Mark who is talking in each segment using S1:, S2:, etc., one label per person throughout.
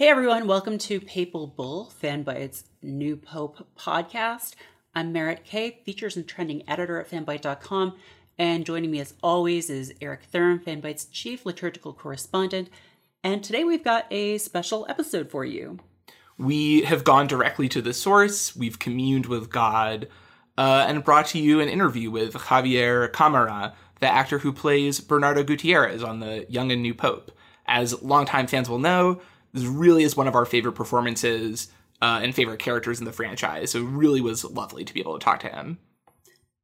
S1: Hey everyone, welcome to Papal Bull, Fanbyte's new Pope podcast. I'm Merritt K, features and trending editor at fanbyte.com, and joining me as always is Eric Thurm, Fanbyte's chief liturgical correspondent. And today we've got a special episode for you.
S2: We have gone directly to the source, we've communed with God, uh, and brought to you an interview with Javier Camara, the actor who plays Bernardo Gutierrez on the Young and New Pope. As longtime fans will know, this really is one of our favorite performances uh, and favorite characters in the franchise. So it really was lovely to be able to talk to him.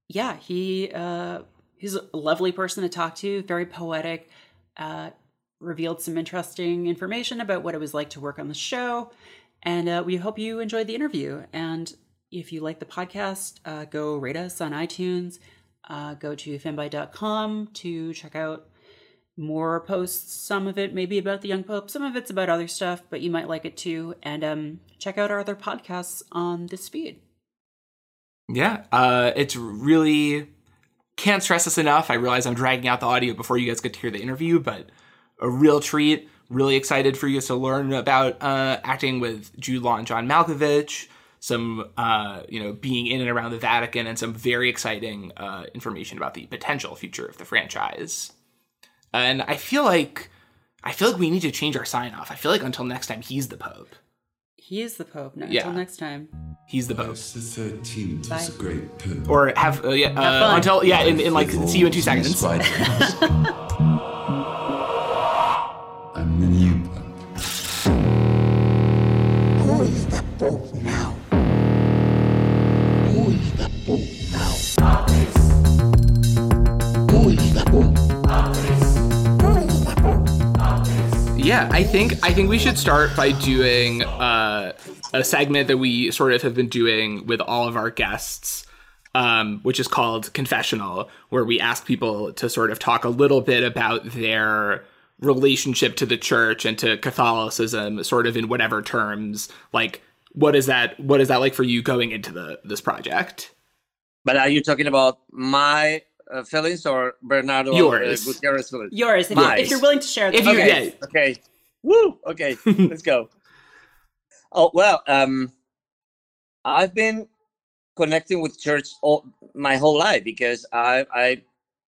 S1: Yeah, he uh, he's a lovely person to talk to, very poetic. Uh, revealed some interesting information about what it was like to work on the show, and uh, we hope you enjoyed the interview. And if you like the podcast, uh, go rate us on iTunes. Uh, go to fanbyte.com to check out more posts. Some of it maybe about the young pope, some of it's about other stuff, but you might like it too. And um, check out our other podcasts on this feed.
S2: Yeah, uh, it's really can't stress this enough. I realize I'm dragging out the audio before you guys get to hear the interview, but a real treat. Really excited for you guys to learn about uh, acting with Jude Law and John Malkovich. Some, uh, you know, being in and around the Vatican, and some very exciting uh, information about the potential future of the franchise. And I feel like I feel like we need to change our sign off. I feel like until next time he's the Pope.
S1: He is the Pope. No,
S2: Yeah.
S1: until next time.
S2: He's the Pope.
S3: The Thirteenth is a
S1: Bye.
S3: great pope.
S2: Or have uh, yeah
S1: Have
S2: uh,
S1: fun.
S2: until yeah in, in like see you in two seconds. I think I think we should start by doing uh, a segment that we sort of have been doing with all of our guests, um, which is called confessional, where we ask people to sort of talk a little bit about their relationship to the church and to Catholicism, sort of in whatever terms. Like, what is that? What is that like for you going into the this project?
S4: But are you talking about my uh, feelings or Bernardo
S2: Yours.
S4: Uh, Gutierrez feelings?
S1: Yours, if,
S4: Mine.
S1: if you're willing to share them.
S2: If you-
S4: okay.
S2: yeah.
S4: Okay. Woo. Okay. Let's go. Oh well. Um, I've been connecting with church all my whole life because I I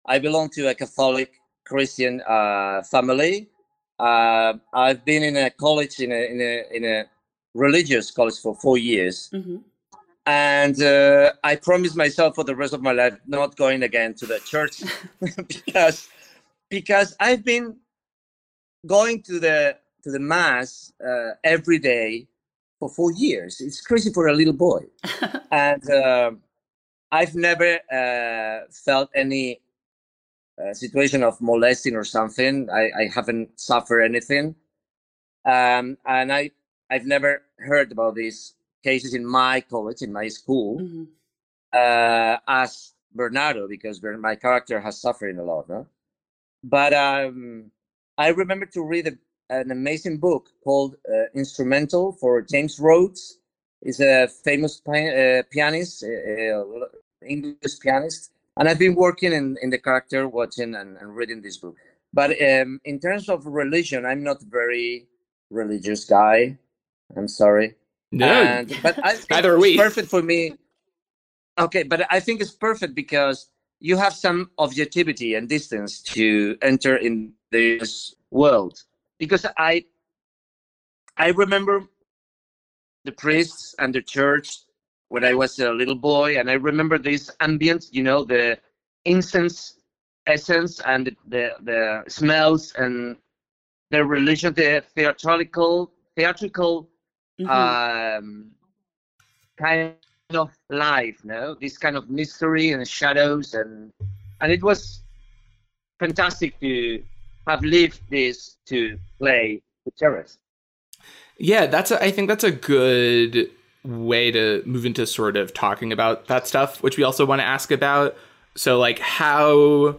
S4: I belong to a Catholic Christian uh, family. Uh, I've been in a college in a in a in a religious college for four years.
S1: Mhm.
S4: and uh, I promised myself for the rest of my life not going again to the church because because I've been going to the to the mass uh, every day for four years. It's crazy for a little boy, and um I've never uh, felt any uh, situation of molesting or something. I, I haven't suffered anything, um, and I I've never heard about these cases in my college, in my school,
S1: Mhm.
S4: uh, as Bernardo, because my character has suffered a lot. No? But um, I remember to read a, an amazing book called uh, Instrumental for James Rhodes. He's a famous pi- uh, pianist, uh, uh, English pianist. And I've been working in, in the character, watching and, and reading this book. But um, in terms of religion, I'm not very religious guy. I'm sorry.
S2: No,
S4: And, but I
S2: Neither are
S4: it's
S2: we.
S4: perfect for me. Okay, but I think it's perfect because you have some objectivity and distance to enter in this world. Because I, I remember the priests and the church when I was a little boy, and I remember this ambience, you know, the incense essence and the the, smells and the religion, the theatrical theatrical
S1: Mhm.
S4: um, kind of life, no? This kind of mystery and shadows, and and it was fantastic to have lived this to play Gutierrez.
S2: Yeah, that's a, I think that's a good way to move into sort of talking about that stuff, which we also want to ask about. So like how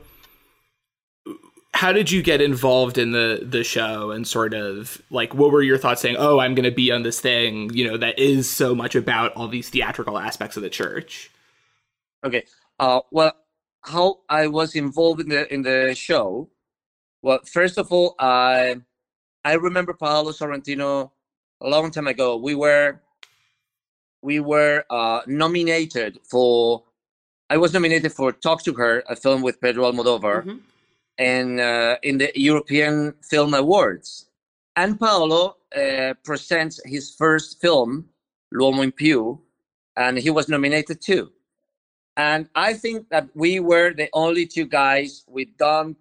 S2: how did you get involved in the the show and sort of like what were your thoughts saying, "Oh, I'm going to be on this thing, you know, that is so much about all these theatrical aspects of the church."
S4: Okay. Uh, well, how I was involved in the in the show. Well, first of all, I I remember Paolo Sorrentino a long time ago. We were we were uh, nominated for. I was nominated for Talk to Her, a film with Pedro Almodovar,
S1: Mhm.
S4: and uh, in the European Film Awards. And Paolo uh, presents his first film, L'Uomo in Più, and he was nominated too. And I think that we were the only two guys we done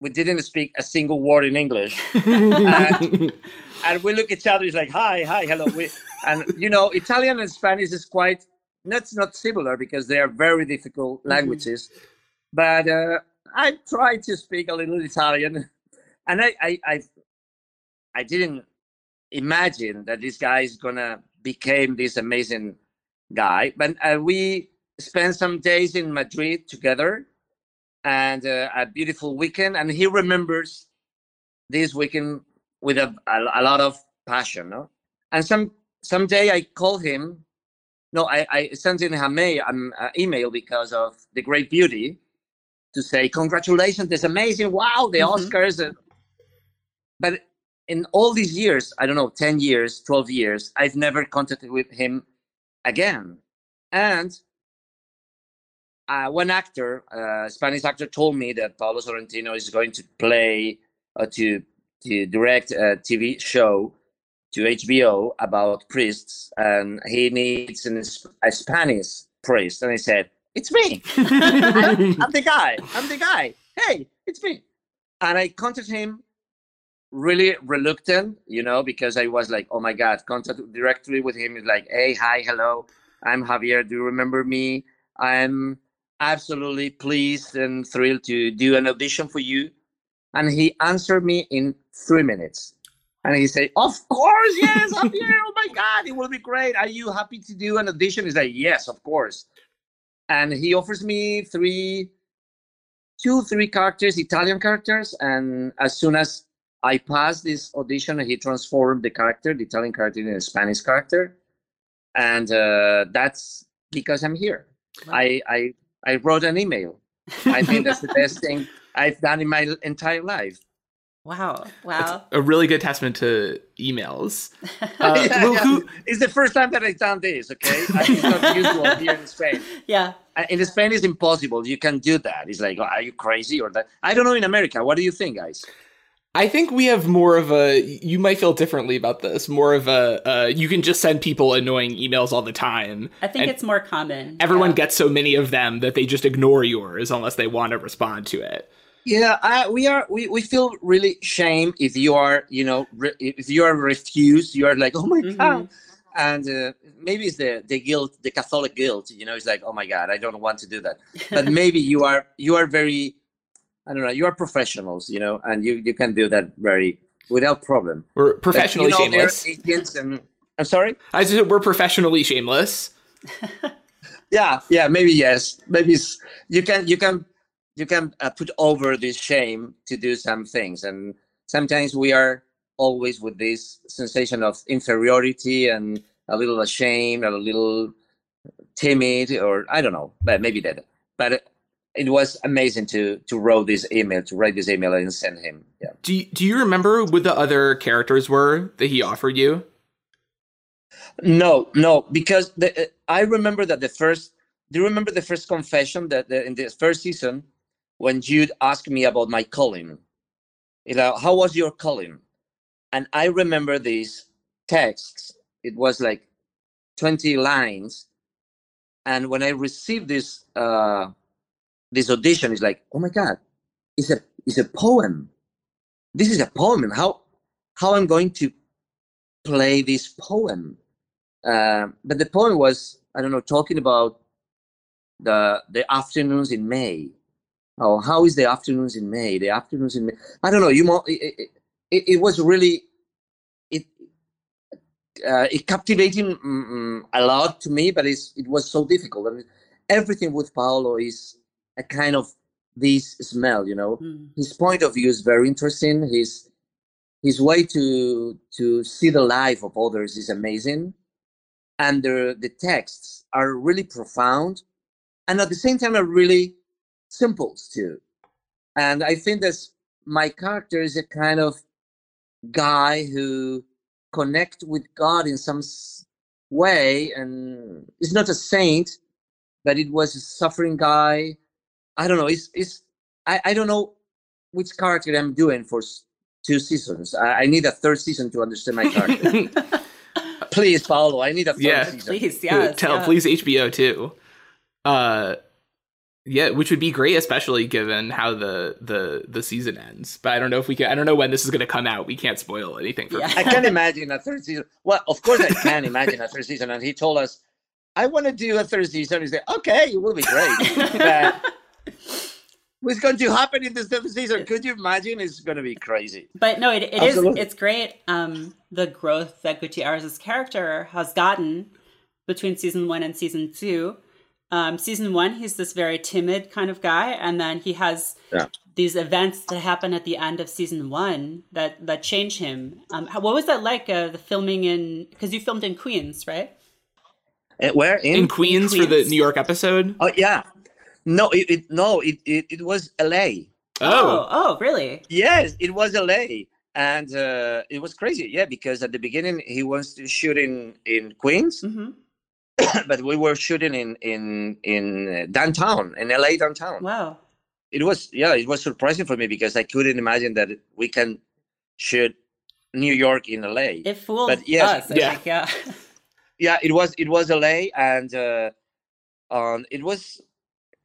S4: we didn't speak a single word in English. and we look at each other, it's like, hi, hi, hello. We, and you know, Italian and Spanish is quite that's not similar because they are very difficult languages. But uh, I tried to speak a little Italian, and I, I, I, I didn't imagine that this guy is gonna become this amazing guy. But uh, we spent some days in Madrid together, and uh, a beautiful weekend. And he remembers this weekend with a, a, a lot of passion. No? And some someday I call him. No, I, I sent him a mail, um, uh, email because of the great beauty to say congratulations, it's amazing. Wow, the
S1: Mhm.
S4: Oscars. But in all these years, I don't know, 10 years, 12 years, I've never contacted with him again. And uh, one actor, uh, Spanish actor, told me that Paolo Sorrentino is going to play uh, to to direct a TV show to HBO about priests, and he needs an, a Spanish priest. And I said, "It's me. I'm, I'm the guy. I'm the guy. Hey, it's me." And I contacted him, really reluctant, you know, because I was like, "Oh my God!" Contact directly with him is like, "Hey, hi, hello. I'm Javier. Do you remember me? I'm absolutely pleased and thrilled to do an audition for you. And he answered me in three minutes. And he said, Of course, yes, I'm here. Oh my God, it will be great. Are you happy to do an audition? He's like, Yes, of course. And he offers me three, two, three characters, Italian characters. And as soon as I passed this audition, he transformed the character, the Italian character, in a Spanish character. And uh, that's because I'm here. I, I I wrote an email. I think that's the best thing I've done in my entire life.
S1: Wow. Wow.
S2: a really good testament to emails. Uh,
S4: Yeah,
S2: well,
S4: yeah.
S2: who-
S4: It's the first time that I've done this. Okay, it's not usual here in Spain.
S1: yeah.
S4: In Spain, it's impossible. You can do that. It's like, are you crazy or that? I don't know in America. What do you think, guys?
S2: I think we have more of a. You might feel differently about this. More of a. Uh, you can just send people annoying emails all the time.
S1: I think it's more common.
S2: Everyone
S1: yeah.
S2: gets so many of them that they just ignore yours unless they want to respond to it.
S4: Yeah, I, we are. We, we feel really shame if you are, you know, re, if you are refused. You are like, oh my
S1: Mhm.
S4: god, and uh, maybe it's the the guilt, the Catholic guilt. You know, it's like, oh my god, I don't want to do that. But maybe you are you are very, I don't know, you are professionals, you know, and you you can do that very without problem.
S2: We're
S4: But,
S2: professionally
S4: you know,
S2: shameless.
S4: and I'm sorry.
S2: I said we're professionally shameless.
S4: Yeah, yeah, maybe yes. Maybe it's, you can you can you can uh, put over this shame to do some things, and sometimes we are always with this sensation of inferiority and a little ashamed, a little timid, or I don't know, but maybe that. But it, was amazing to to write this email, to write this email and send him. Yeah.
S2: Do you, do you remember what the other characters were that he offered you?
S4: No, no, because the, I remember that the first. Do you remember the first confession that the, in the first season when Jude asked me about my calling? You know, how was your calling? And I remember these texts. It was like twenty lines, and when I received this uh, this audition, is like, oh my god, it's a it's a poem. This is a poem, how how I'm going to play this poem? Uh, but the poem was I don't know talking about the the afternoons in May. Oh, how is the afternoons in May? The afternoons in May. I don't know. You mo- it, it, it, it was really it uh, it captivating mm, mm, a lot to me, but it's, it was so difficult. I mean, everything with Paolo is a kind of this smell, you know.
S1: Mm.
S4: His point of view is very interesting. His his way to to see the life of others is amazing, and the the texts are really profound, and at the same time are really simple too. And I think that my character is a kind of guy who connect with God in some way, and he's not a saint, but it was a suffering guy. I don't know. It's it's I, I don't know which character I'm doing for two seasons. I, I need a third season to understand my character. Please, Paolo, I need a third
S2: Yeah.
S4: season.
S1: Please, yes.
S2: Tell
S1: yeah.
S2: please HBO too. Uh yeah, which would be great, especially given how the the the season ends. But I don't know if we can. I don't know when this is going to come out. We can't spoil anything for
S1: Yeah.
S4: I can imagine a third season. Well, of course I can imagine a third season. And he told us, I want to do a third season. He said, okay, it will be great. but what's going to happen in this third season? Could you imagine? It's going to be crazy.
S1: But no, it, it is. It's great. Um, the growth that Gutierrez's character has gotten between season one and season two. Um, season one, he's this very timid kind of guy, and then he has
S4: Yeah.
S1: these events that happen at the end of season one that that change him. Um, how, what was that like? Uh, the filming in because you filmed in Queens, right?
S4: Uh, where in?
S2: in Queens, for the New York episode.
S4: oh yeah. No, it, it no, it, it it was L.A.
S1: Oh, oh, really?
S4: Yes, it was LA, and uh, it was crazy. Yeah, because at the beginning he wants to shoot in in Queens,
S1: hmm
S4: but we were shooting in in in uh, downtown in LA downtown.
S1: Wow.
S4: It was yeah, it was surprising for me because I couldn't imagine that we can shoot New York in LA.
S1: It fooled
S4: But yes,
S1: us. I
S2: yeah.
S1: think, yeah.
S4: yeah, it was it was LA, and uh, um, it was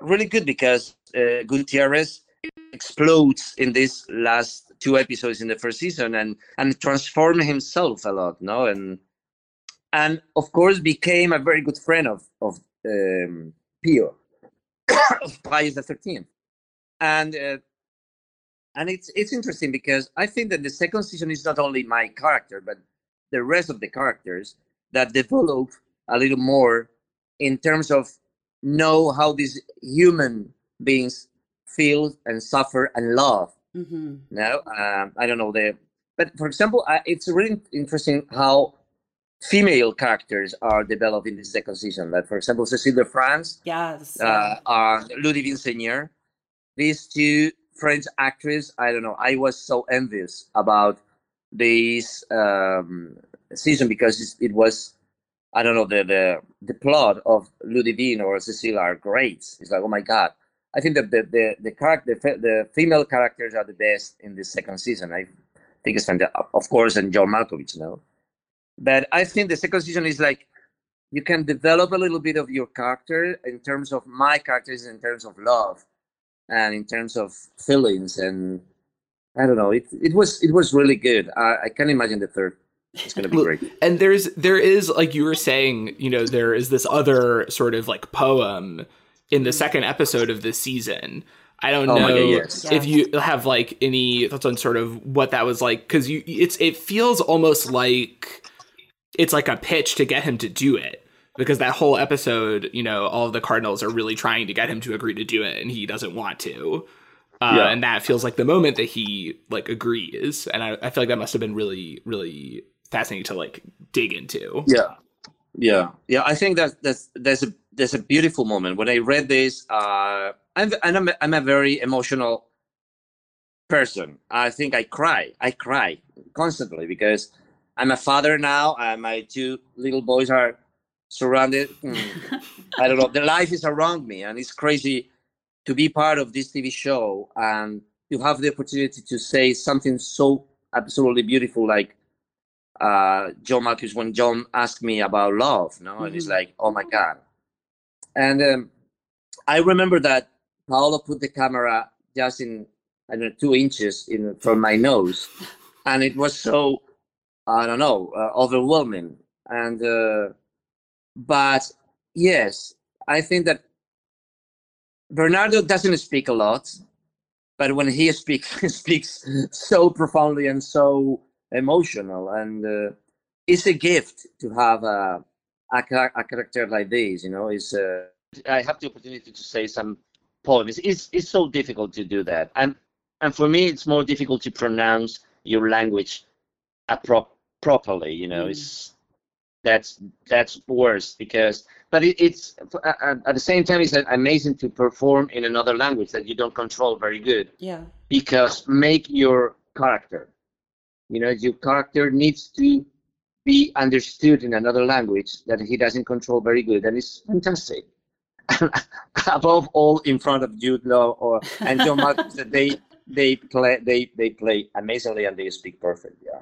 S4: really good because uh, Gutierrez explodes in these last two episodes in the first season and and transformed himself a lot, no, and and of course became a very good friend of of um, Pio, of Pius the Thirteenth, and. Uh, and it's it's interesting because I think that the second season is not only my character, but the rest of the characters that develop a little more in terms of know how these human beings feel and suffer and love.
S1: hmm
S4: No, um, I don't know the, but for example, I, it's really interesting how female characters are developed in the second season. Like for example, Cecile de France,
S1: Yes.
S4: uh, are Ludivine Sagnier. These two French actresses, I don't know. I was so envious about this um, season because it was, I don't know, the the the plot of Ludivine or Cecile are great. It's like, oh my god. I think that the the the character, the, female characters are the best in the second season. I think it's fantastic, of course, and John Malkovich, no. But I think the second season is like you can develop a little bit of your character in terms of my characters in terms of love and in terms of feelings and i don't know it, it was it was really good i, I can imagine the third it's going to be great
S2: and there's there is like you were saying you know there is this other sort of like poem in the second episode of this season i don't
S4: Oh
S2: know
S4: God, yes.
S2: if you have like any thoughts on sort of what that was like because you it's it feels almost like it's like a pitch to get him to do it because that whole episode you know all of the cardinals are really trying to get him to agree to do it and he doesn't want to uh,
S4: Yeah.
S2: and that feels like the moment that he like agrees and I, I feel like that must have been really really fascinating to like dig into.
S4: Yeah. Yeah. Yeah i think that that's there's a there's a beautiful moment. When i read this uh i'm and i'm, I'm a very emotional person. I think i cry. I cry constantly because i'm a father now and my two little boys are surrounded. Mm, I don't know. The life is around me, and it's crazy to be part of this TV show and you have the opportunity to say something so absolutely beautiful, like uh, John Marcus when John asked me about love, no, and it's like, oh my god. And um, I remember that Paolo put the camera just in I don't know two inches in from my nose, and it was so I don't know uh, overwhelming. And uh, but yes, I think that Bernardo doesn't speak a lot, but when he speaks, he speaks so profoundly and so emotional, and uh, it's a gift to have a, a a character like this. You know, it's. Uh, I have the opportunity to say some poems. It's it's so difficult to do that, and and for me, it's more difficult to pronounce your language appro- properly. You know,
S1: Mm.
S4: it's that's that's worse because but it, it's at the same time it's amazing to perform in another language that you don't control very good
S1: yeah.
S4: because make your character you know your character needs to be understood in another language that he doesn't control very good, and it's fantastic. Above all, in front of Jude Law or and John Marcus, they they play they they play amazingly and they speak perfect. Yeah.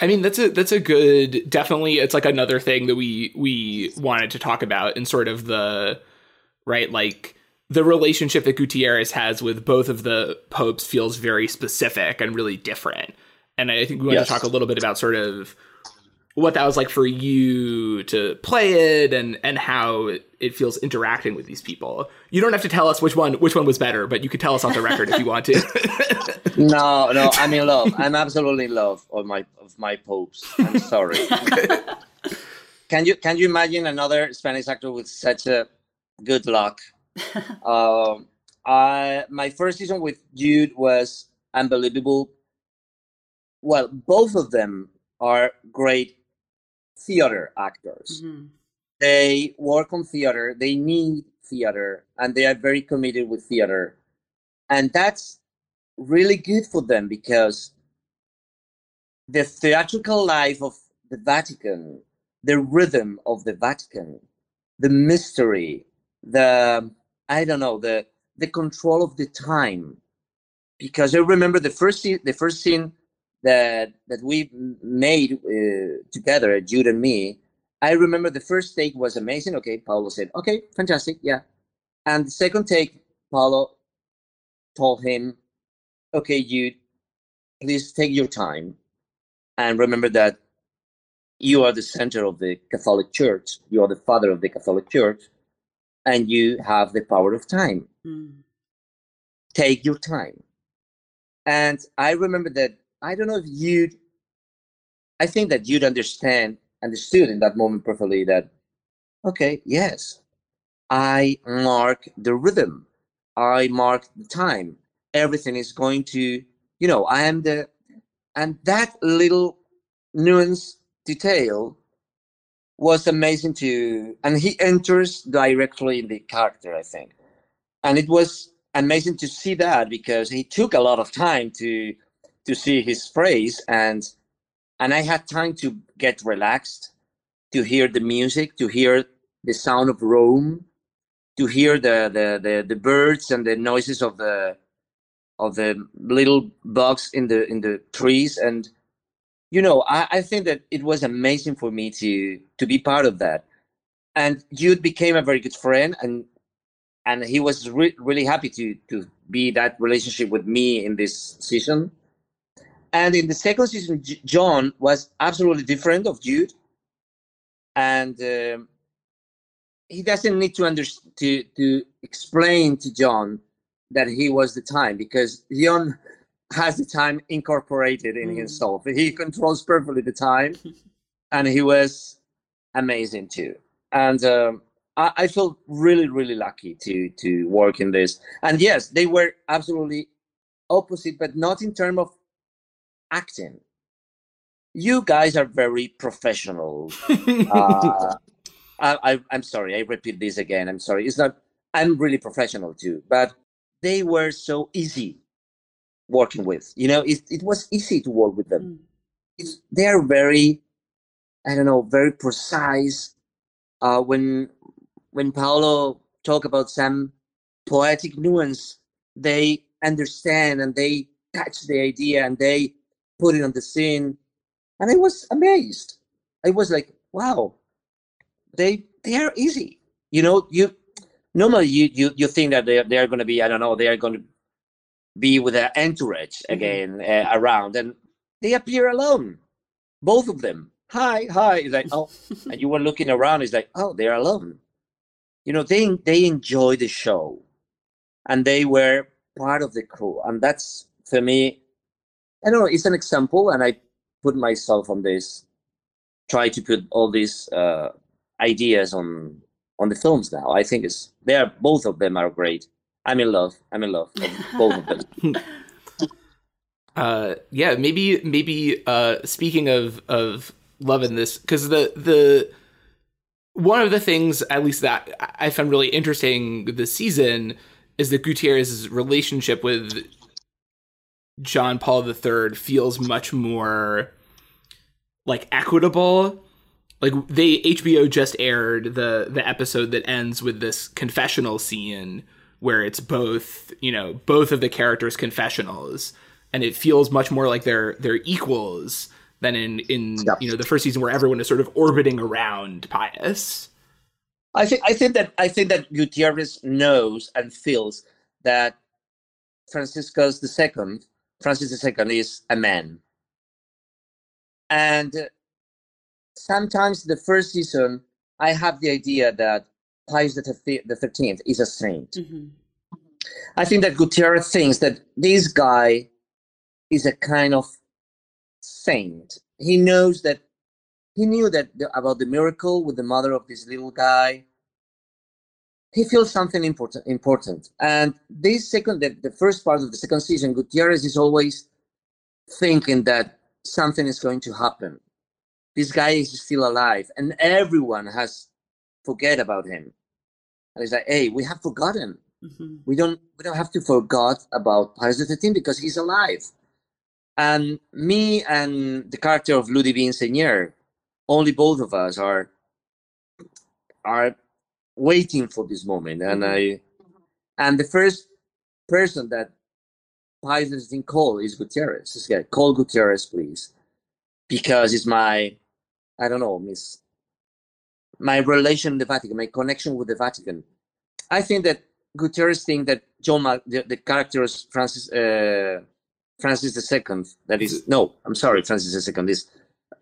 S2: I mean, that's a that's a good definitely it's like another thing that we we wanted to talk about in sort of the right like the relationship that Gutierrez has with both of the popes feels very specific and really different. And I think we want
S4: Yes.
S2: to talk a little bit about sort of what that was like for you to play it and and how it, it feels interacting with these people. You don't have to tell us which one which one was better, but you could tell us off the record if you want to.
S4: No, no, I'm in love. I'm absolutely in love of my of my popes. I'm sorry. can you can you imagine another Spanish actor with such a good luck? um, I my first season with Jude was unbelievable. Well, both of them are great theater actors.
S1: Mhm.
S4: They work on theater. They need theater, and they are very committed with theater, and that's really good for them because the theatrical life of the Vatican, the rhythm of the Vatican, the mystery, the I don't know the the control of the time. Because I remember the first scene, the first scene that that we made uh, together, Jude and me. I remember the first take was amazing. Okay, Paolo said, "Okay, fantastic, yeah." And the second take, Paolo told him, "Okay, Jude, please take your time, and remember that you are the center of the Catholic Church. You are the father of the Catholic Church, and you have the power of time.
S1: Mm.
S4: Take your time." And I remember that I don't know if you'd. I think that you'd understand understood in that moment perfectly that okay yes i mark the rhythm i mark the time everything is going to you know i am the and that little nuance detail was amazing to and he enters directly in the character i think and it was amazing to see that because he took a lot of time to to see his phrase and and I had time to get relaxed, to hear the music, to hear the sound of Rome, to hear the the the, the birds and the noises of the of the little bugs in the in the trees. And you know I, I think that it was amazing for me to to be part of that. And Jude became a very good friend and and he was re- really happy to to be that relationship with me in this season and in the second season, J- John was absolutely different of Jude, and um, he doesn't need to under to to explain to John that he was the time because John has the time incorporated in
S1: Mm.
S4: himself. He controls perfectly the time, and he was amazing too. And um, I, I felt really, really lucky to to work in this. And yes, they were absolutely opposite, but not in terms of acting. You guys are very professional. Uh, I, I, I'm sorry, I repeat this again. I'm sorry. It's not. I'm really professional too, but they were so easy working with. You know, it, it was easy to work with them.
S1: Mm.
S4: It's, they are very, I don't know, very precise. Uh, when when Paolo talk about some poetic nuance, they understand and they catch the idea and they put it on the scene. And I was amazed. I was like, wow, they they are easy. You know, you normally you you, you think that they they are going to be I don't know they are going to be with an entourage again uh, around, and they appear alone, both of them. Hi, hi. It's like oh, and you were looking around. It's like oh, they're alone. You know, they they enjoy the show, and they were part of the crew, and that's for me. I don't know. It's an example, and I put myself on this. Try to put all these uh, ideas on on the films now. I think it's they are both of them are great. I'm in love. I'm in love with both of them.
S2: uh yeah maybe maybe uh speaking of of love in this because the the one of the things at least that i found really interesting this season is that gutierrez's relationship with john paul iii feels much more like equitable. Like they HBO just aired the the episode that ends with this confessional scene where it's both, you know, both of the characters' confessionals and it feels much more like they're they're equals than in in
S4: Yep.
S2: you know the first season where everyone is sort of orbiting around Pius.
S4: I think I think that I think that Gutierrez knows and feels that Franciscus the second, Francis second, is a man, and uh, sometimes the first season I have the idea that Pius the the thirteenth is a saint.
S1: Mhm.
S4: I think that Gutierrez thinks that this guy is a kind of saint. He knows that he knew that the, about the miracle with the mother of this little guy. He feels something important. Important, and this second, the, the first part of the second season, Gutierrez is always thinking that something is going to happen. This guy is still alive, and everyone has forget about him. And it's like, hey, we have forgotten
S1: Mhm.
S4: we don't we don't have to forget about Pius the Thirteenth because he's alive. And me and the character of Ludivine Sagnier, only both of us are are waiting for this moment. And I and the first person that Pius the Thirteenth call is Gutierrez. This guy, call Gutierrez, please, because it's my I don't know, miss my relation with the Vatican, my connection with the Vatican. I think that Gutierrez think that John, Mac, the, the character is Francis, uh, Francis the Second. That is no, I'm sorry, Francis the Second is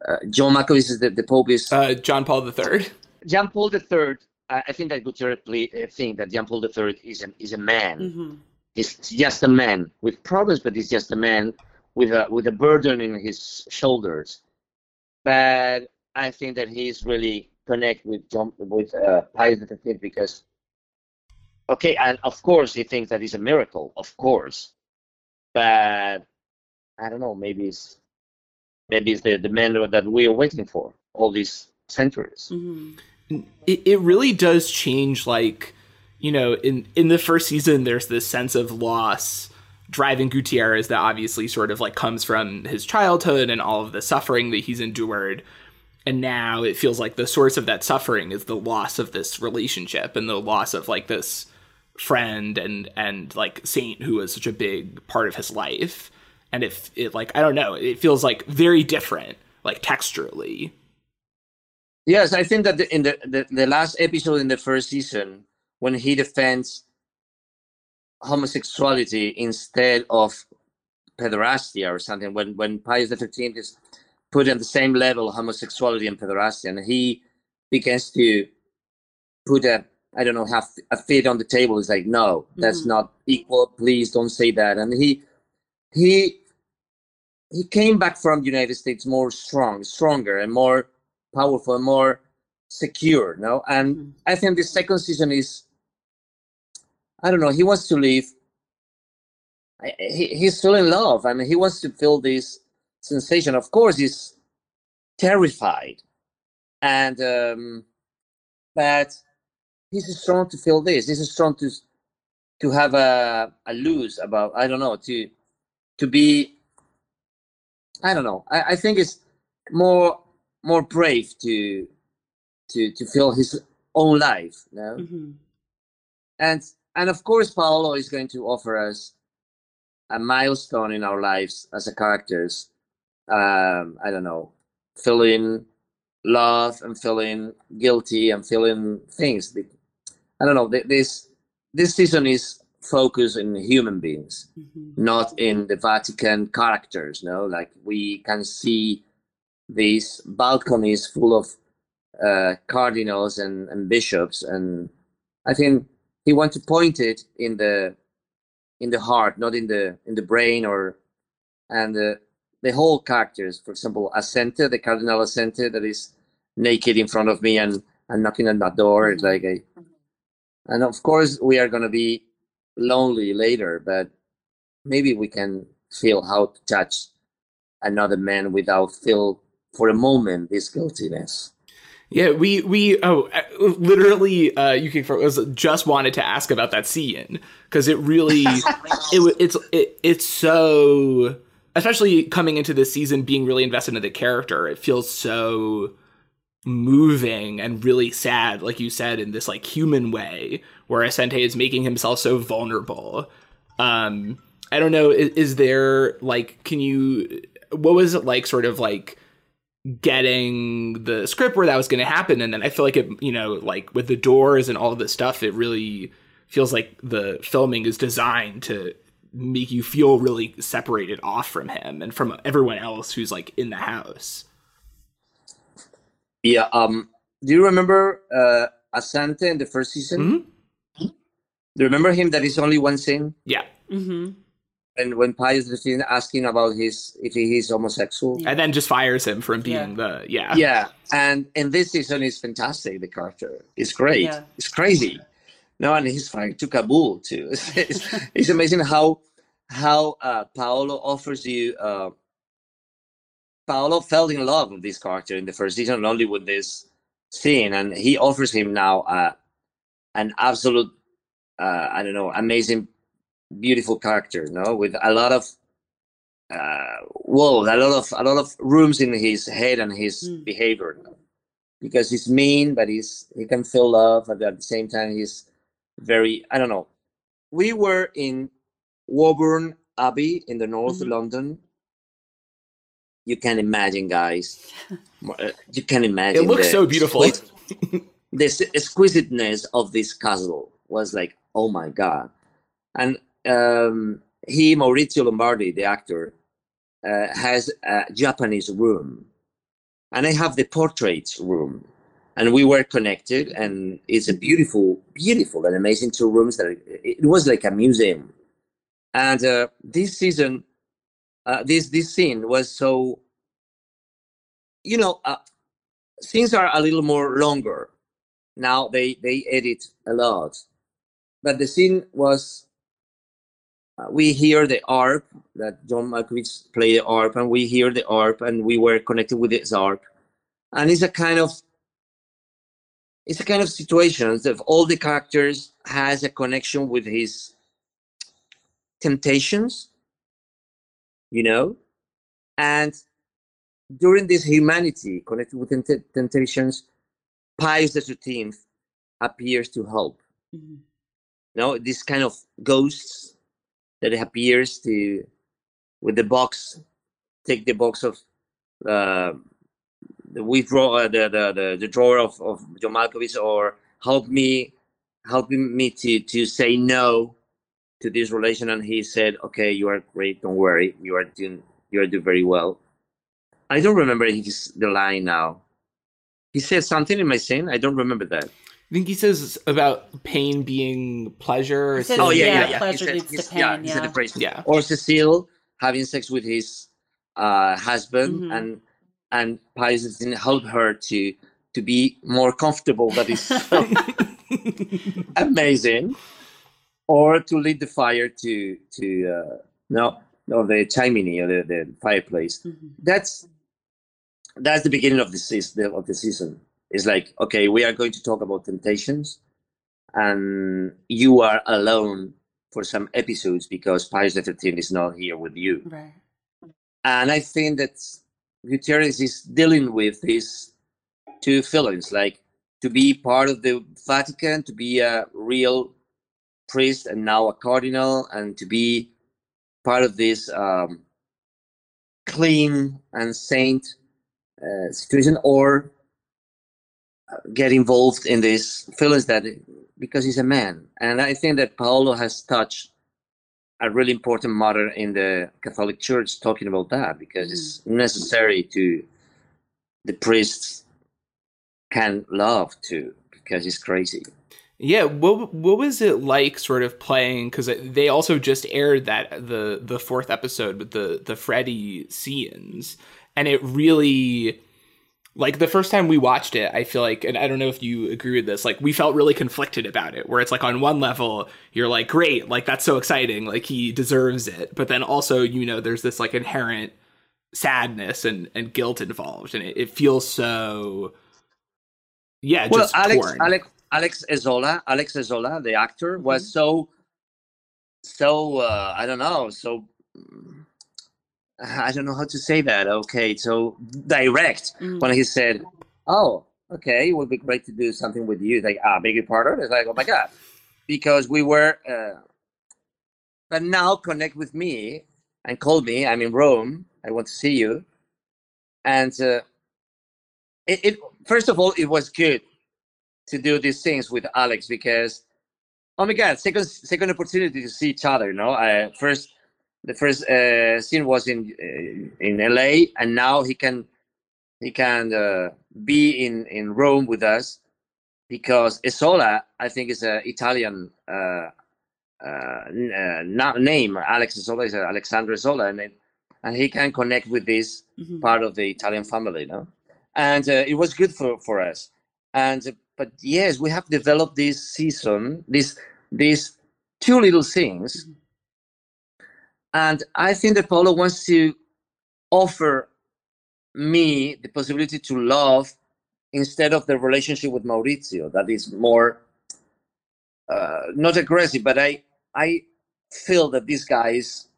S4: uh, John Malkovich is the, the Pope is
S2: Uh, John Paul III.
S4: John Paul the Third. I think that Gutierrez uh, think that Jean Paul the Third is an is a man.
S1: Mhm.
S4: He's just a man with problems, but he's just a man with a with a burden in his shoulders. But I think that he's really connect with John with uh, Pius the Fifth because, okay, and of course he thinks that it's a miracle, of course, but I don't know, maybe it's maybe it's the the man that we are waiting for all these centuries.
S1: Mhm.
S2: It, it really does change like you know in in the first season there's this sense of loss driving gutierrez that obviously sort of like comes from his childhood and all of the suffering that he's endured. And now it feels like the source of that suffering is the loss of this relationship and the loss of like this friend and and like saint who was such a big part of his life. And if it like i don't know it feels like very different like texturally
S4: Yes, I think that the, in the, the the last episode in the first season, when he defends homosexuality instead of pederastia or something, when when Pius the Thirteenth is put on the same level homosexuality and pederastia, and he begins to put a I don't know have a fit on the table. He's like, no, that's
S1: Mhm.
S4: not equal. Please don't say that. And he he he came back from the United States more strong, stronger, and more powerful, and more secure. No, and
S1: Mhm.
S4: I think the second season is I don't know. He wants to leave. He, he's still in love. I mean, he wants to feel this sensation. Of course, he's terrified, and um, but he's strong to feel this. He's strong to to have a a lose about. I don't know to to be. I don't know. I, I think it's more more brave to to to feel his own life. You know?
S1: Mhm.
S4: and and of course paolo is going to offer us a milestone in our lives as a characters um i don't know feeling love and feeling guilty and feeling things i don't know this this season is focused in human beings
S1: Mhm.
S4: not in the vatican characters no like we can see these balconies full of uh, cardinals and, and bishops and i think he wants to point it in the in the heart not in the in the brain or and uh, the whole characters. For example Assente, the cardinal Assente that is naked in front of me and and knocking on that door it's like a and of course we are going to be lonely later but maybe we can feel how to touch another man without feel for a moment this guiltiness.
S2: Yeah, we we oh uh, literally uh you can was just wanted to ask about that scene because it really it it's it, it's so especially coming into this season being really invested in the character it feels so moving and really sad like you said in this like human way where Assente is making himself so vulnerable. Um i don't know is, is there like can you what was it like sort of like getting the script where that was going to happen and then i feel like it you know like with the doors and all of this stuff it really feels like the filming is designed to make you feel really separated off from him and from everyone else who's like in the house
S4: Yeah. Um. Do you remember uh, Assente in the first season?
S2: Mhm.
S4: Do you remember him? That is only one scene,
S2: yeah
S1: Mm-hmm.
S4: And when Pius the scene asking about his if he is homosexual.
S1: Yeah.
S2: and then just fires him from being the yeah
S4: Yeah, and and this season is fantastic. The character is great.
S1: Yeah.
S4: It's crazy. No, and he's fired to Kabul too. It's, it's, it's amazing how how uh, Paolo offers you. Uh, Paolo fell in love with this character in the first season only with this scene, and he offers him now uh, an absolute, uh, I don't know, amazing, beautiful character. No, with a lot of uh, well, a lot of a lot of rooms in his head and his
S1: Mm.
S4: behavior, because he's mean, but he's he can feel love, but at the same time he's very I don't know. We were in Woburn Abbey in the north of
S1: Mhm.
S4: London. You can imagine, guys. Uh, You can imagine.
S2: it looks so beautiful
S4: exquisite- the s- exquisiteness of this castle was like, oh my god! And um, he, Maurizio Lombardi, the actor, uh, has a Japanese room, and I have the portraits room, and we were connected, and it's a beautiful, beautiful, and amazing two rooms that it was like a museum. And uh, this season, uh, this this scene was so, you know, uh, scenes are a little more longer now. They they edit a lot, but the scene was uh, we hear the harp that John Malkovich played the harp, and we hear the harp, and we were connected with this harp, and it's a kind of it's a kind of situations that all the characters has a connection with his temptations, you know, and during this humanity connected with tempt- temptations, Pius the Thirteenth appears to help.
S1: Mm-hmm.
S4: you know this kind of ghosts that appears to with the box take the box of uh, the uh, the, the the the drawer of of John Malkovich or help me helping me to to say no to this relation. And he said okay you are great don't worry you are doing you are doing very well. I don't remember his the line now. He said something in my scene I don't remember that
S2: I think he says about pain being pleasure. or
S1: He says.
S4: Oh yeah,
S1: Yeah,
S4: yeah, yeah.
S1: pleasure
S4: said-
S1: leads to pain,
S4: he said the
S1: yeah.
S4: phrase.
S2: Yeah.
S4: Or Cecile having sex with his uh, husband,
S1: Mhm.
S4: and and Pius didn't help her to to be more comfortable. That is so amazing. Or to lead the fire to to uh, no no the chimney or the, the fireplace.
S1: Mm-hmm.
S4: That's that's the beginning of the season of the season. It's like okay, we are going to talk about temptations, and you are alone for some episodes because Pius the Thirteenth is not here with you.
S1: Right.
S4: And I think that Gutierrez is dealing with these two feelings, like to be part of the Vatican, to be a real priest and now a cardinal, and to be part of this um, clean and saint uh, situation, or get involved in these feelings that because he's a man. And I think that Paolo has touched a really important matter in the Catholic Church talking about that because it's mm. necessary to the priests can love too because it's crazy.
S2: Yeah, what what was it like, sort of playing? Because they also just aired that the the fourth episode with the the Freddy scenes, and it really, like the first time we watched it, I feel like, and I don't know if you agree with this, like we felt really conflicted about it. Where it's like on one level, you're like, great, like that's so exciting, like he deserves it, but then also, you know, there's this like inherent sadness and and guilt involved, and it, it feels so. Yeah,
S4: well,
S2: just
S4: Alex,
S2: torn.
S4: Alex, Alex Esola, Alex Esola, the actor, was so, so uh, I don't know, so mm, I don't know how to say that. Okay, so direct
S1: Mm.
S4: when he said, "Oh, okay, it would be great to do something with you." Like, ah, beg your pardon. It's like, oh my god, because we were. Uh, but now connect with me and call me. I'm in Rome. I want to see you. And uh, it, it first of all, it was good to do these things with Alex because, oh my god, second second opportunity to see each other. You know, uh, first the first uh, scene was in uh, in LA, and now he can he can uh, be in in Rome with us because Esola, I think, is an Italian uh, uh, uh, name. Alex Esola is Alexandre Esola, and it, and he can connect with this
S1: Mhm.
S4: part of the Italian family, no? And uh, it was good for for us. And but yes, we have developed this season, this these two little things, and I think that Paolo wants to offer me the possibility to love instead of the relationship with Maurizio that is more uh, not aggressive, but I I feel that this guy is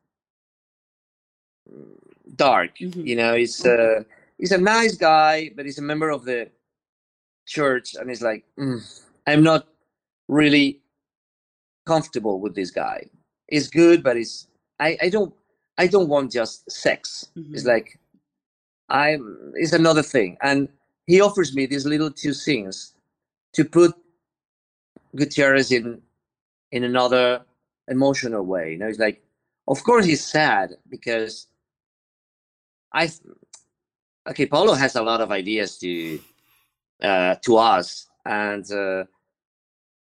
S4: dark.
S1: Mhm.
S4: You know, he's uh, he's a nice guy, but he's a member of the church, and he's like, "Mm, I'm not really comfortable with this guy. He's good, but he's I I don't I don't want just sex. It's
S1: Mhm.
S4: like I'm it's another thing, and he offers me these little two things to put Gutierrez in in another emotional way. You know, it's like, of course, he's sad because I okay. Paolo has a lot of ideas to uh, to us, and uh,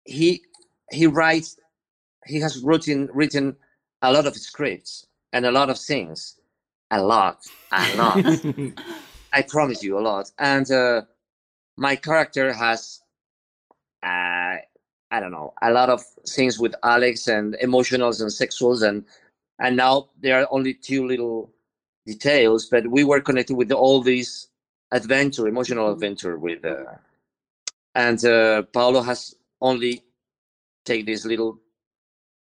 S4: he he writes. He has written written a lot of scripts and a lot of things, a lot, a lot. I promise you a lot. And uh, my character has, uh, I don't know, a lot of things with Alex and emotionals and sexuals, and and now there are only two little details, but we were connected with all these adventure, emotional
S1: Mhm.
S4: adventure with, uh, and uh, Paolo has only take these little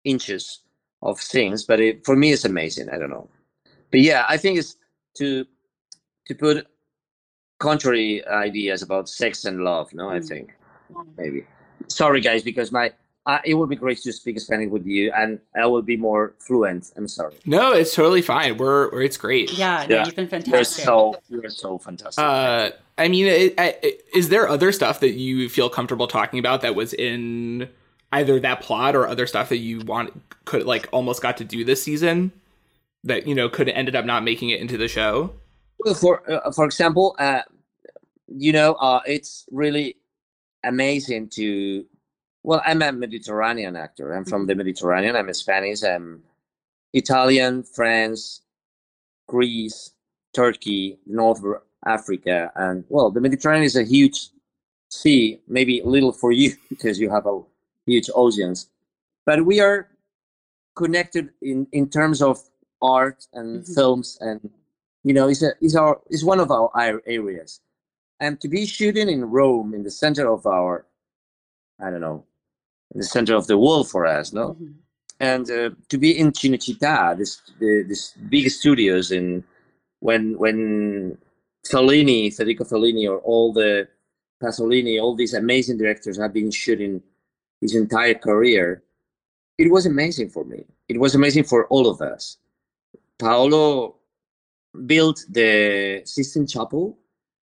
S4: inches of things, but it, for me it's amazing. I don't know, but yeah, I think it's to to put contrary ideas about sex and love. No, I
S1: Mm.
S4: think maybe. Sorry, guys, because my uh, it would be great to speak Spanish with you, and I will be more fluent. I'm sorry.
S2: no, it's totally fine. We're, we're it's great.
S1: Yeah, no,
S4: Yeah.
S1: you've been fantastic.
S4: You're
S1: fantastic.
S4: so you're so fantastic.
S2: Uh, I mean, it, I, is there other stuff that you feel comfortable talking about that was in either that plot or other stuff that you want could like almost got to do this season that you know could have ended up not making it into the show?
S4: Well, for uh, for example, uh, you know, uh, it's really amazing to. Well, I'm a Mediterranean actor. I'm from the Mediterranean. I'm Spanish. I'm Italian, France, Greece, Turkey, North Africa, and well, the Mediterranean is a huge sea. Maybe little for you because you have a huge oceans, but we are connected in in terms of art and
S1: Mhm.
S4: films and you know, it's a it's our it's one of our areas, and to be shooting in Rome in the center of our, I don't know, in the center of the world for us, no,
S1: Mhm.
S4: and uh, to be in Cinecittà, this the, this big studios in when when Fellini, Federico Fellini, or all the Pasolini, all these amazing directors have been shooting his entire career. It was amazing for me. It was amazing for all of us. Paolo built the Sistine Chapel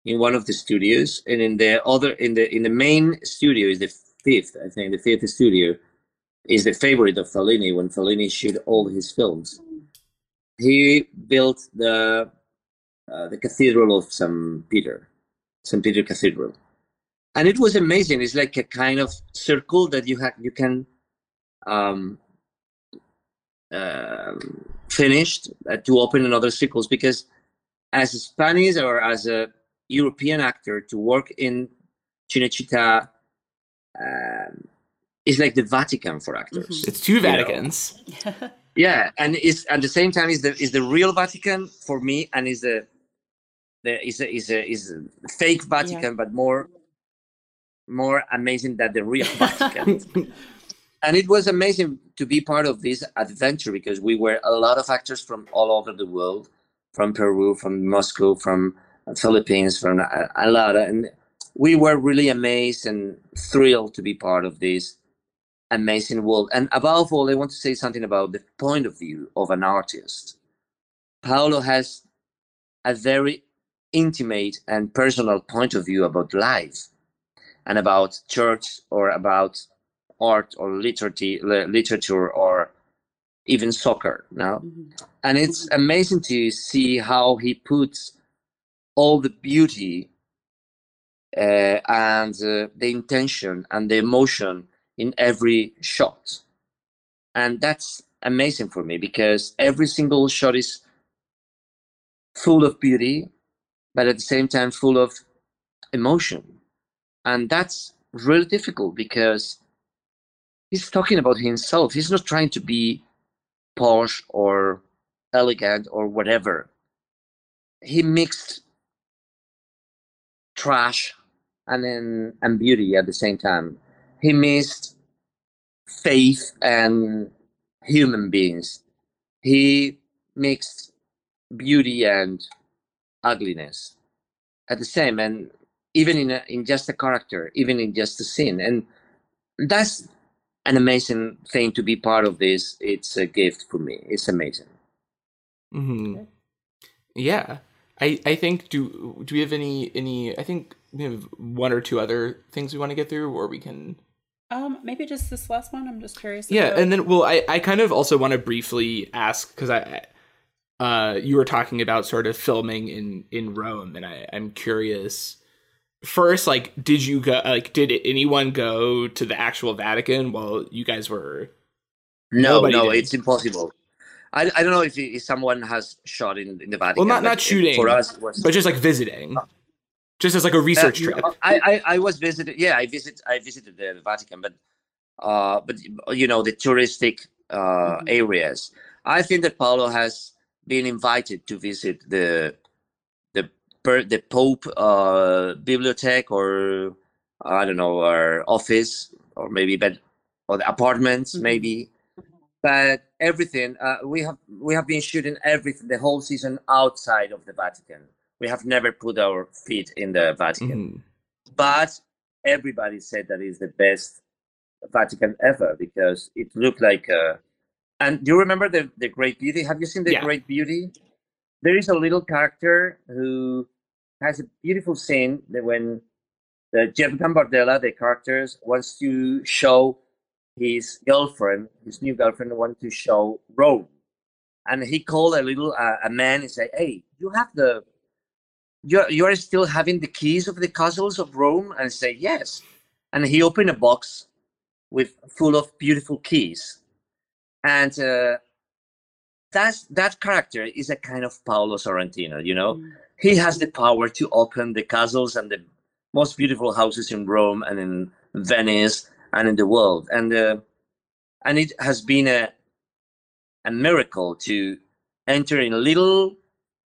S4: in one of the studios, and in the other, in the in the main studio is the fifth. I think the fifth studio is the favorite of Fellini when Fellini shoot all his films. He built the uh, the Cathedral of St. Peter, St. Peter Cathedral, and it was amazing. It's like a kind of circle that you have you can um, um, finished uh, to open another circles because as a Spanish or as a European actor to work in Cinecittà um, is like the Vatican for actors.
S2: It's two
S4: know.
S2: Vaticans.
S4: Yeah, and it's at the same time is the is the real Vatican for me, and is the the is a, is a, is a fake Vatican, but more more amazing than the real Vatican. and it was amazing to be part of this adventure because we were a lot of actors from all over the world, from Peru, from Moscow, from Philippines, from a, a lot, and we were really amazed and thrilled to be part of this amazing world. And above all, I want to say something about the point of view of an artist. Paolo has a very intimate and personal point of view about life and about church or about art or literature, literature or even soccer now and it's amazing to see how he puts all the beauty uh, and uh, the intention and the emotion in every shot. And that's amazing for me because every single shot is full of beauty but at the same time full of emotion and that's really difficult because he's talking about himself. He's not trying to be posh or elegant or whatever. He mixed trash and then and beauty at the same time. He mixed faith and human beings. He mixed beauty and ugliness at the same and even in a, in just a character even in just a scene and that's an amazing thing to be part of this it's a gift for me it's amazing
S2: hmm Yeah, I I think do do we have any any? I think we have one or two other things we want to get through, or we can.
S1: Um, maybe just this last one. I'm just curious.
S2: Yeah,
S1: about.
S2: and then well, I I kind of also want to briefly ask because I. Uh, you were talking about sort of filming in in Rome, and I, I'm curious. First, like, did you go? Like, did anyone go to the actual Vatican while you guys were?
S4: no
S2: Nobody
S4: no
S2: did.
S4: it's impossible I, I don't know if, if someone has shot in, in the Vatican.
S2: Well, not not shooting
S4: For us, was,
S2: but just like visiting, just as like a research
S4: Uh,
S2: trip.
S4: I, I I was visited. Yeah, I visit. I visited the Vatican, but uh, but you know the touristic uh,
S1: Mhm.
S4: areas. I think that Paolo has been invited to visit the per, the Pope uh, bibliothèque or I don't know or office or maybe but or the apartments
S1: Mhm.
S4: maybe. But everything uh, we have we have been shooting everything the whole season outside of the Vatican. We have never put our feet in the Vatican
S2: Mhm.
S4: but everybody said that is the best Vatican ever because it looked like. Uh, and do you remember the the Great Beauty? Have you seen the
S2: Yeah.
S4: Great Beauty? There is a little character who has a beautiful scene that when the Jep Gambardella, the characters, wants to show his girlfriend, his new girlfriend, wants to show Rome, and he called a little uh, a man and said, "Hey, you have the you you are still having the keys of the castles of Rome?" And say, "Yes." And he opened a box with full of beautiful keys, and uh, that's that character is a kind of Paolo Sorrentino. You know,
S1: Mm.
S4: He has the power to open the castles and the most beautiful houses in Rome and in Venice and in the world, and uh, and it has been a a miracle to enter in little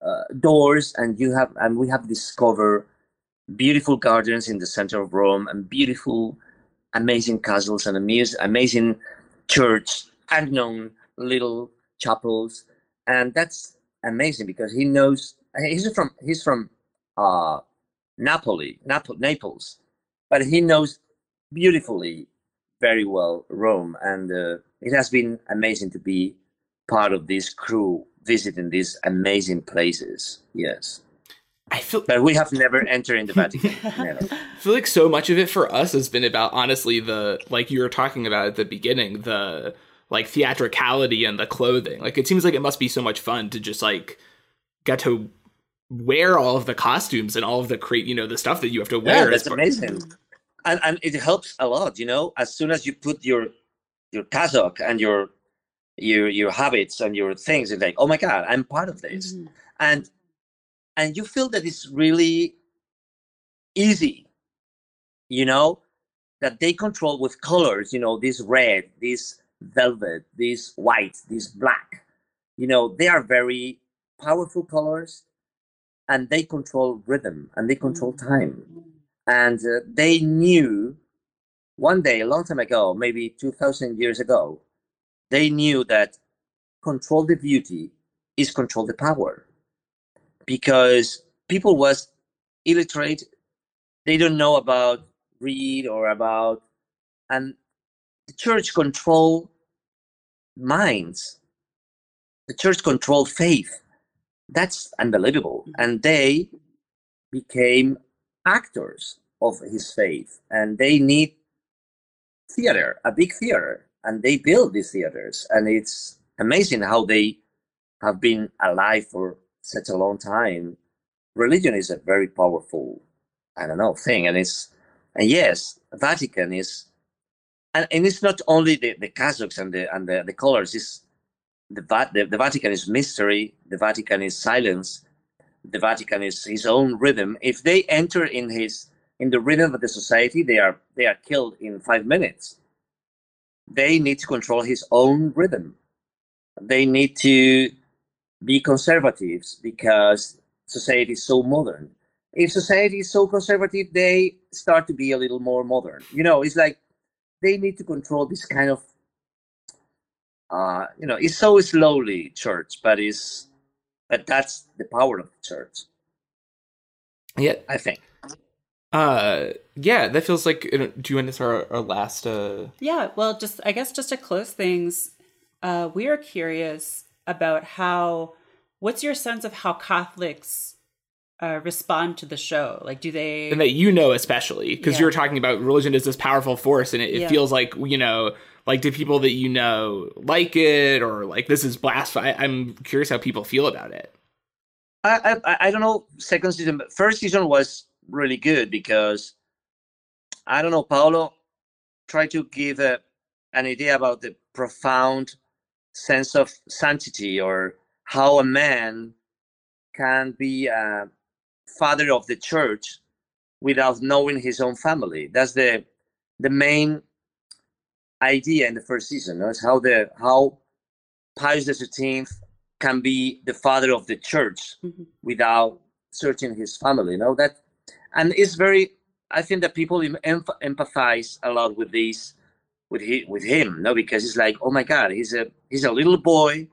S4: uh, doors and you have and we have discovered beautiful gardens in the center of Rome and beautiful amazing castles and amaz- amazing church unknown little chapels. And that's amazing because he knows he's from he's from uh Napoli Nap- Naples but he knows beautifully very well Rome and uh, it has been amazing to be part of this crew visiting these amazing places yes
S2: I feel
S4: but we have never entered in the Vatican.
S2: I feel like so much of it for us has been about honestly the like you were talking about at the beginning the like theatricality and the clothing like it seems like it must be so much fun to just like get to wear all of the costumes and all of the create you know the stuff that you have to wear.
S4: Yeah,
S2: wear
S4: that's
S2: part-
S4: amazing. And and it helps a lot, you know. As soon as you put your your cassock and your your your habits and your things, it's like, oh my god, I'm part of this.
S1: Mhm.
S4: And and you feel that it's really easy, you know, that they control with colors, you know, this red, this velvet, this white, this black. You know, they are very powerful colors and they control rhythm and they control time and uh, they knew one day a long time ago maybe 2000 years ago they knew that control the beauty is control the power because people was illiterate. They don't know about read or about, and the church control minds. The church control faith. That's unbelievable. Mm-hmm. And they became actors of his faith, and they need theater, a big theater, and they build these theaters, and it's amazing how they have been alive for such a long time. Religion is a very powerful, I don't know, thing, and it's and yes, Vatican is, and, and it's not only the, the Catholics and the and the, the colors. It's the, the the Vatican is mystery. The Vatican is silence. The Vatican is his own rhythm. If they enter in his in the rhythm of the society, they are they are killed in five minutes. They need to control his own rhythm. They need to be conservatives because society is so modern. If society is so conservative, they start to be a little more modern. You know, it's like they need to control this kind of uh, you know, it's so slowly church, but it's but that's the power of the church,
S2: Yeah.
S4: I think.
S2: Uh, yeah, that feels like. uh, Do you want to start our, our last? Uh,
S1: Yeah, well, just I guess just to close things, uh, we are curious about how. What's your sense of how Catholics uh, respond to the show? Like, do they?
S2: and that you know especially because
S1: Yeah.
S2: you're talking about religion as this powerful force, and it, it
S1: Yeah.
S2: feels like you know, like do people that you know like it or like this is blasphemy? I'm curious how people feel about it.
S4: I, I I don't know second season, first season was really good because I don't know Paolo tried to give a, an idea about the profound sense of sanctity or how a man can be a father of the church without knowing his own family. That's the the main idea in the first season. no? It's how the how Pius the Thirteenth can be the father of the church
S1: Mhm.
S4: without searching his family. You know that, and it's very. I think that people empathize a lot with this, with he, with him. No, because it's like, oh my God, he's a he's a little boy,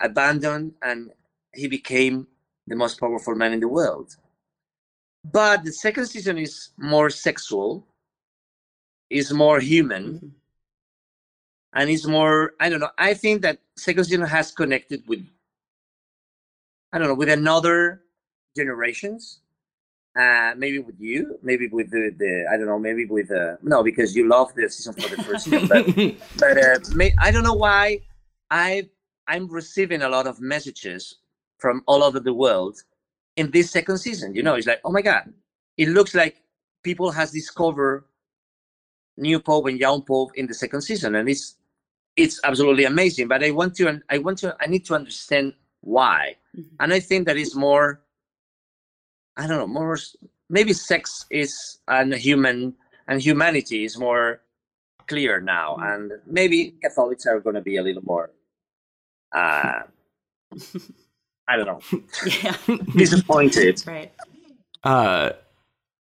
S4: abandoned, and he became the most powerful man in the world. But the second season is more sexual, is more human
S1: Mhm.
S4: And it's more i don't know i think that second season has connected with i don't know with another generations. Uh maybe with you maybe with the, the i don't know maybe with uh no because you love the season for the first season but but uh, may, i don't know why i i'm receiving a lot of messages from all over the world in this second season you know it's like oh my god it looks like people has discovered new pope and young pope in the second season and it's it's absolutely amazing but i want to i want to i need to understand why
S1: Mhm.
S4: and i think that is more i don't know more maybe sex is and human and humanity is more clear now
S1: Mm.
S4: and maybe catholics are going to be a little more uh i don't know
S1: yeah,
S4: disappointed
S1: right.
S2: Uh,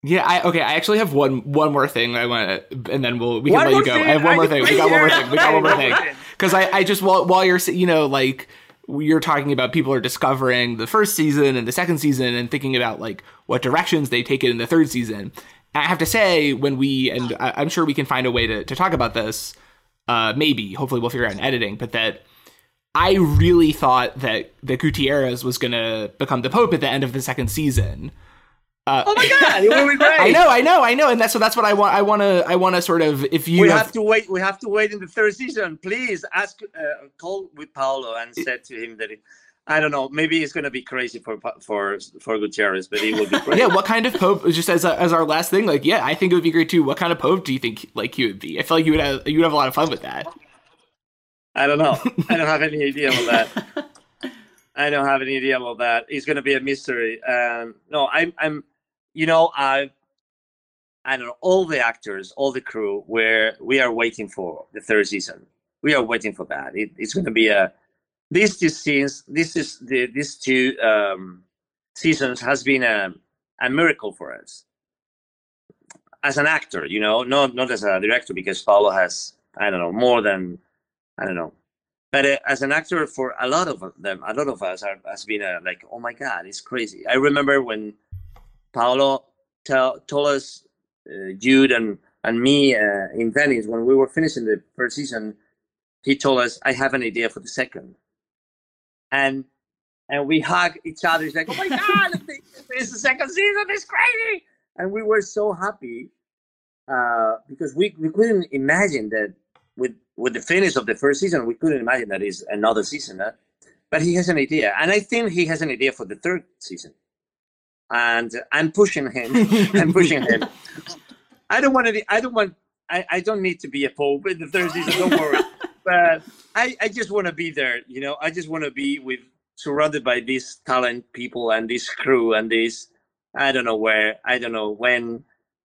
S2: yeah, I okay. I actually have one one more thing I want to, and then we'll we can
S4: One
S2: let you go.
S4: thing?
S2: I have one
S4: Are
S2: more thing. We got one more thing. We got one more thing. Because I I just while while you're you know like you're talking about people are discovering the first season and the second season and thinking about like what directions they take it in the third season. I have to say when we and I, I'm sure we can find a way to to talk about this. Uh, maybe hopefully we'll figure out in editing, but that. I really thought that that Gutierrez was gonna become the Pope at the end of the second season. Uh,
S4: oh my god it will be great
S2: I know, I know, I know, and that's so that's what I want. I want to, I want to sort of, if you
S4: we
S2: have,
S4: have to wait. We have to wait in the third season. Please ask, uh, call with Paolo and said to him that it, I don't know. Maybe it's going to be crazy for for for Gutierrez, but it will be great.
S2: yeah, what kind of pope? Just as a, as our last thing, like, yeah, I think it would be great too. What kind of pope do you think like he would be? I feel like you would have, you would have a lot of fun with that.
S4: I don't know. I don't have any idea about that. I don't have any idea about that. It's going to be a mystery. Um, no, I'm, I'm, you know, I, I don't know. All the actors, all the crew, where we are waiting for the third season. We are waiting for that. It, it's going to be a. These two scenes, this is the these two um, seasons has been a a miracle for us as an actor. You know, not not as a director because Paolo has I don't know more than I don't know but uh, as an actor, for a lot of them, a lot of us are, has been uh, like, oh my god, it's crazy. I remember when Paolo tell, told us, uh, Jude and and me uh, in Venice when we were finishing the first season, he told us, I have an idea for the second, and and we hug each other. It's like, oh my god, it's the second season. It's crazy, and we were so happy uh, because we, we couldn't imagine that with with the finish of the first season, we couldn't imagine that is another season. But he has an idea, and I think he has an idea for the third season. And I'm pushing him. I'm pushing him. I don't want to. Be, I don't want. I, I don't need to be a pope in the third. Don't worry. but I, I just want to be there. You know, I just want to be with surrounded by these talent people and this crew and this. I don't know where. I don't know when,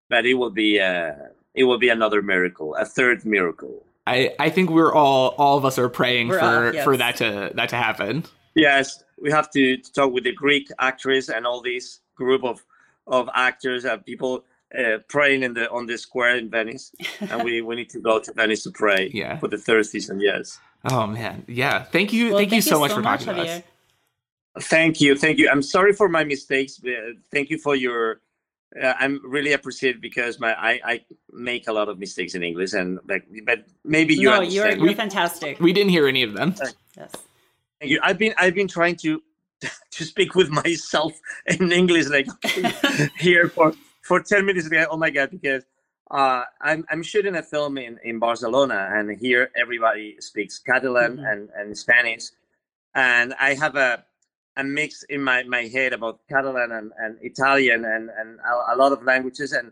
S4: but it will be. Uh, it will be another miracle, a third miracle.
S2: I, I think we're all all of us are praying
S1: We're
S2: for
S1: all- yes.
S2: for that to that to happen.
S4: Yes, we have to, to talk with the Greek actress and all this group of of actors and people uh, praying in the on the square in Venice, and we, we need to go to Venice to pray
S2: Yeah.
S4: for the third season. Yes,
S2: Oh man, yeah. Thank you,
S1: Well,
S2: thank, you so much for talking to us.
S4: thank you, thank you. I'm sorry for my mistakes. Thank you for your. Uh, I'm really appreciative because my I, I make a lot of mistakes in English and like but maybe you
S1: no, you're you're fantastic.
S2: We didn't hear any of them.
S1: yes.
S4: Thank you. I've been I've been trying to to speak with myself in English like here for for 10 minutes ago. Oh my god, because uh, I'm I'm shooting a film in, in Barcelona and here everybody speaks Catalan
S1: Mhm.
S4: and, and Spanish. And I have a a mix in my, my head about Catalan and, and Italian and, and a, a lot of languages and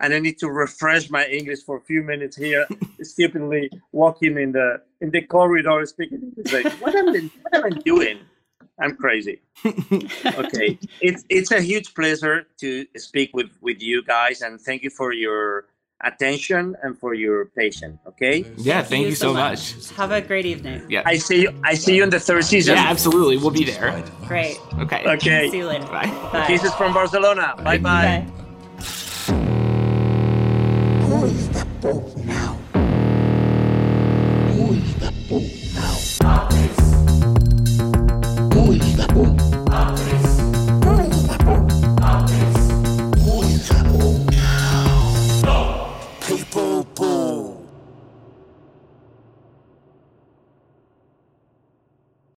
S4: and I need to refresh my English for a few minutes here, stupidly walking in the in the corridor speaking English. Like, what am I, what am I doing? I'm crazy. Okay, it's it's a huge pleasure to speak with with you guys, and thank you for your attention and for your patience. Okay,
S2: Yeah, thank you so much.
S1: Have a great evening.
S2: Yeah,
S4: I see you. I see you in the third season.
S2: yeah, absolutely. We'll be there.
S1: Great.
S2: Okay.
S4: Okay.
S1: See you later.
S2: Bye.
S1: Bye.
S4: Kisses from Barcelona. Bye bye.
S1: Bye.
S3: Bum, bom.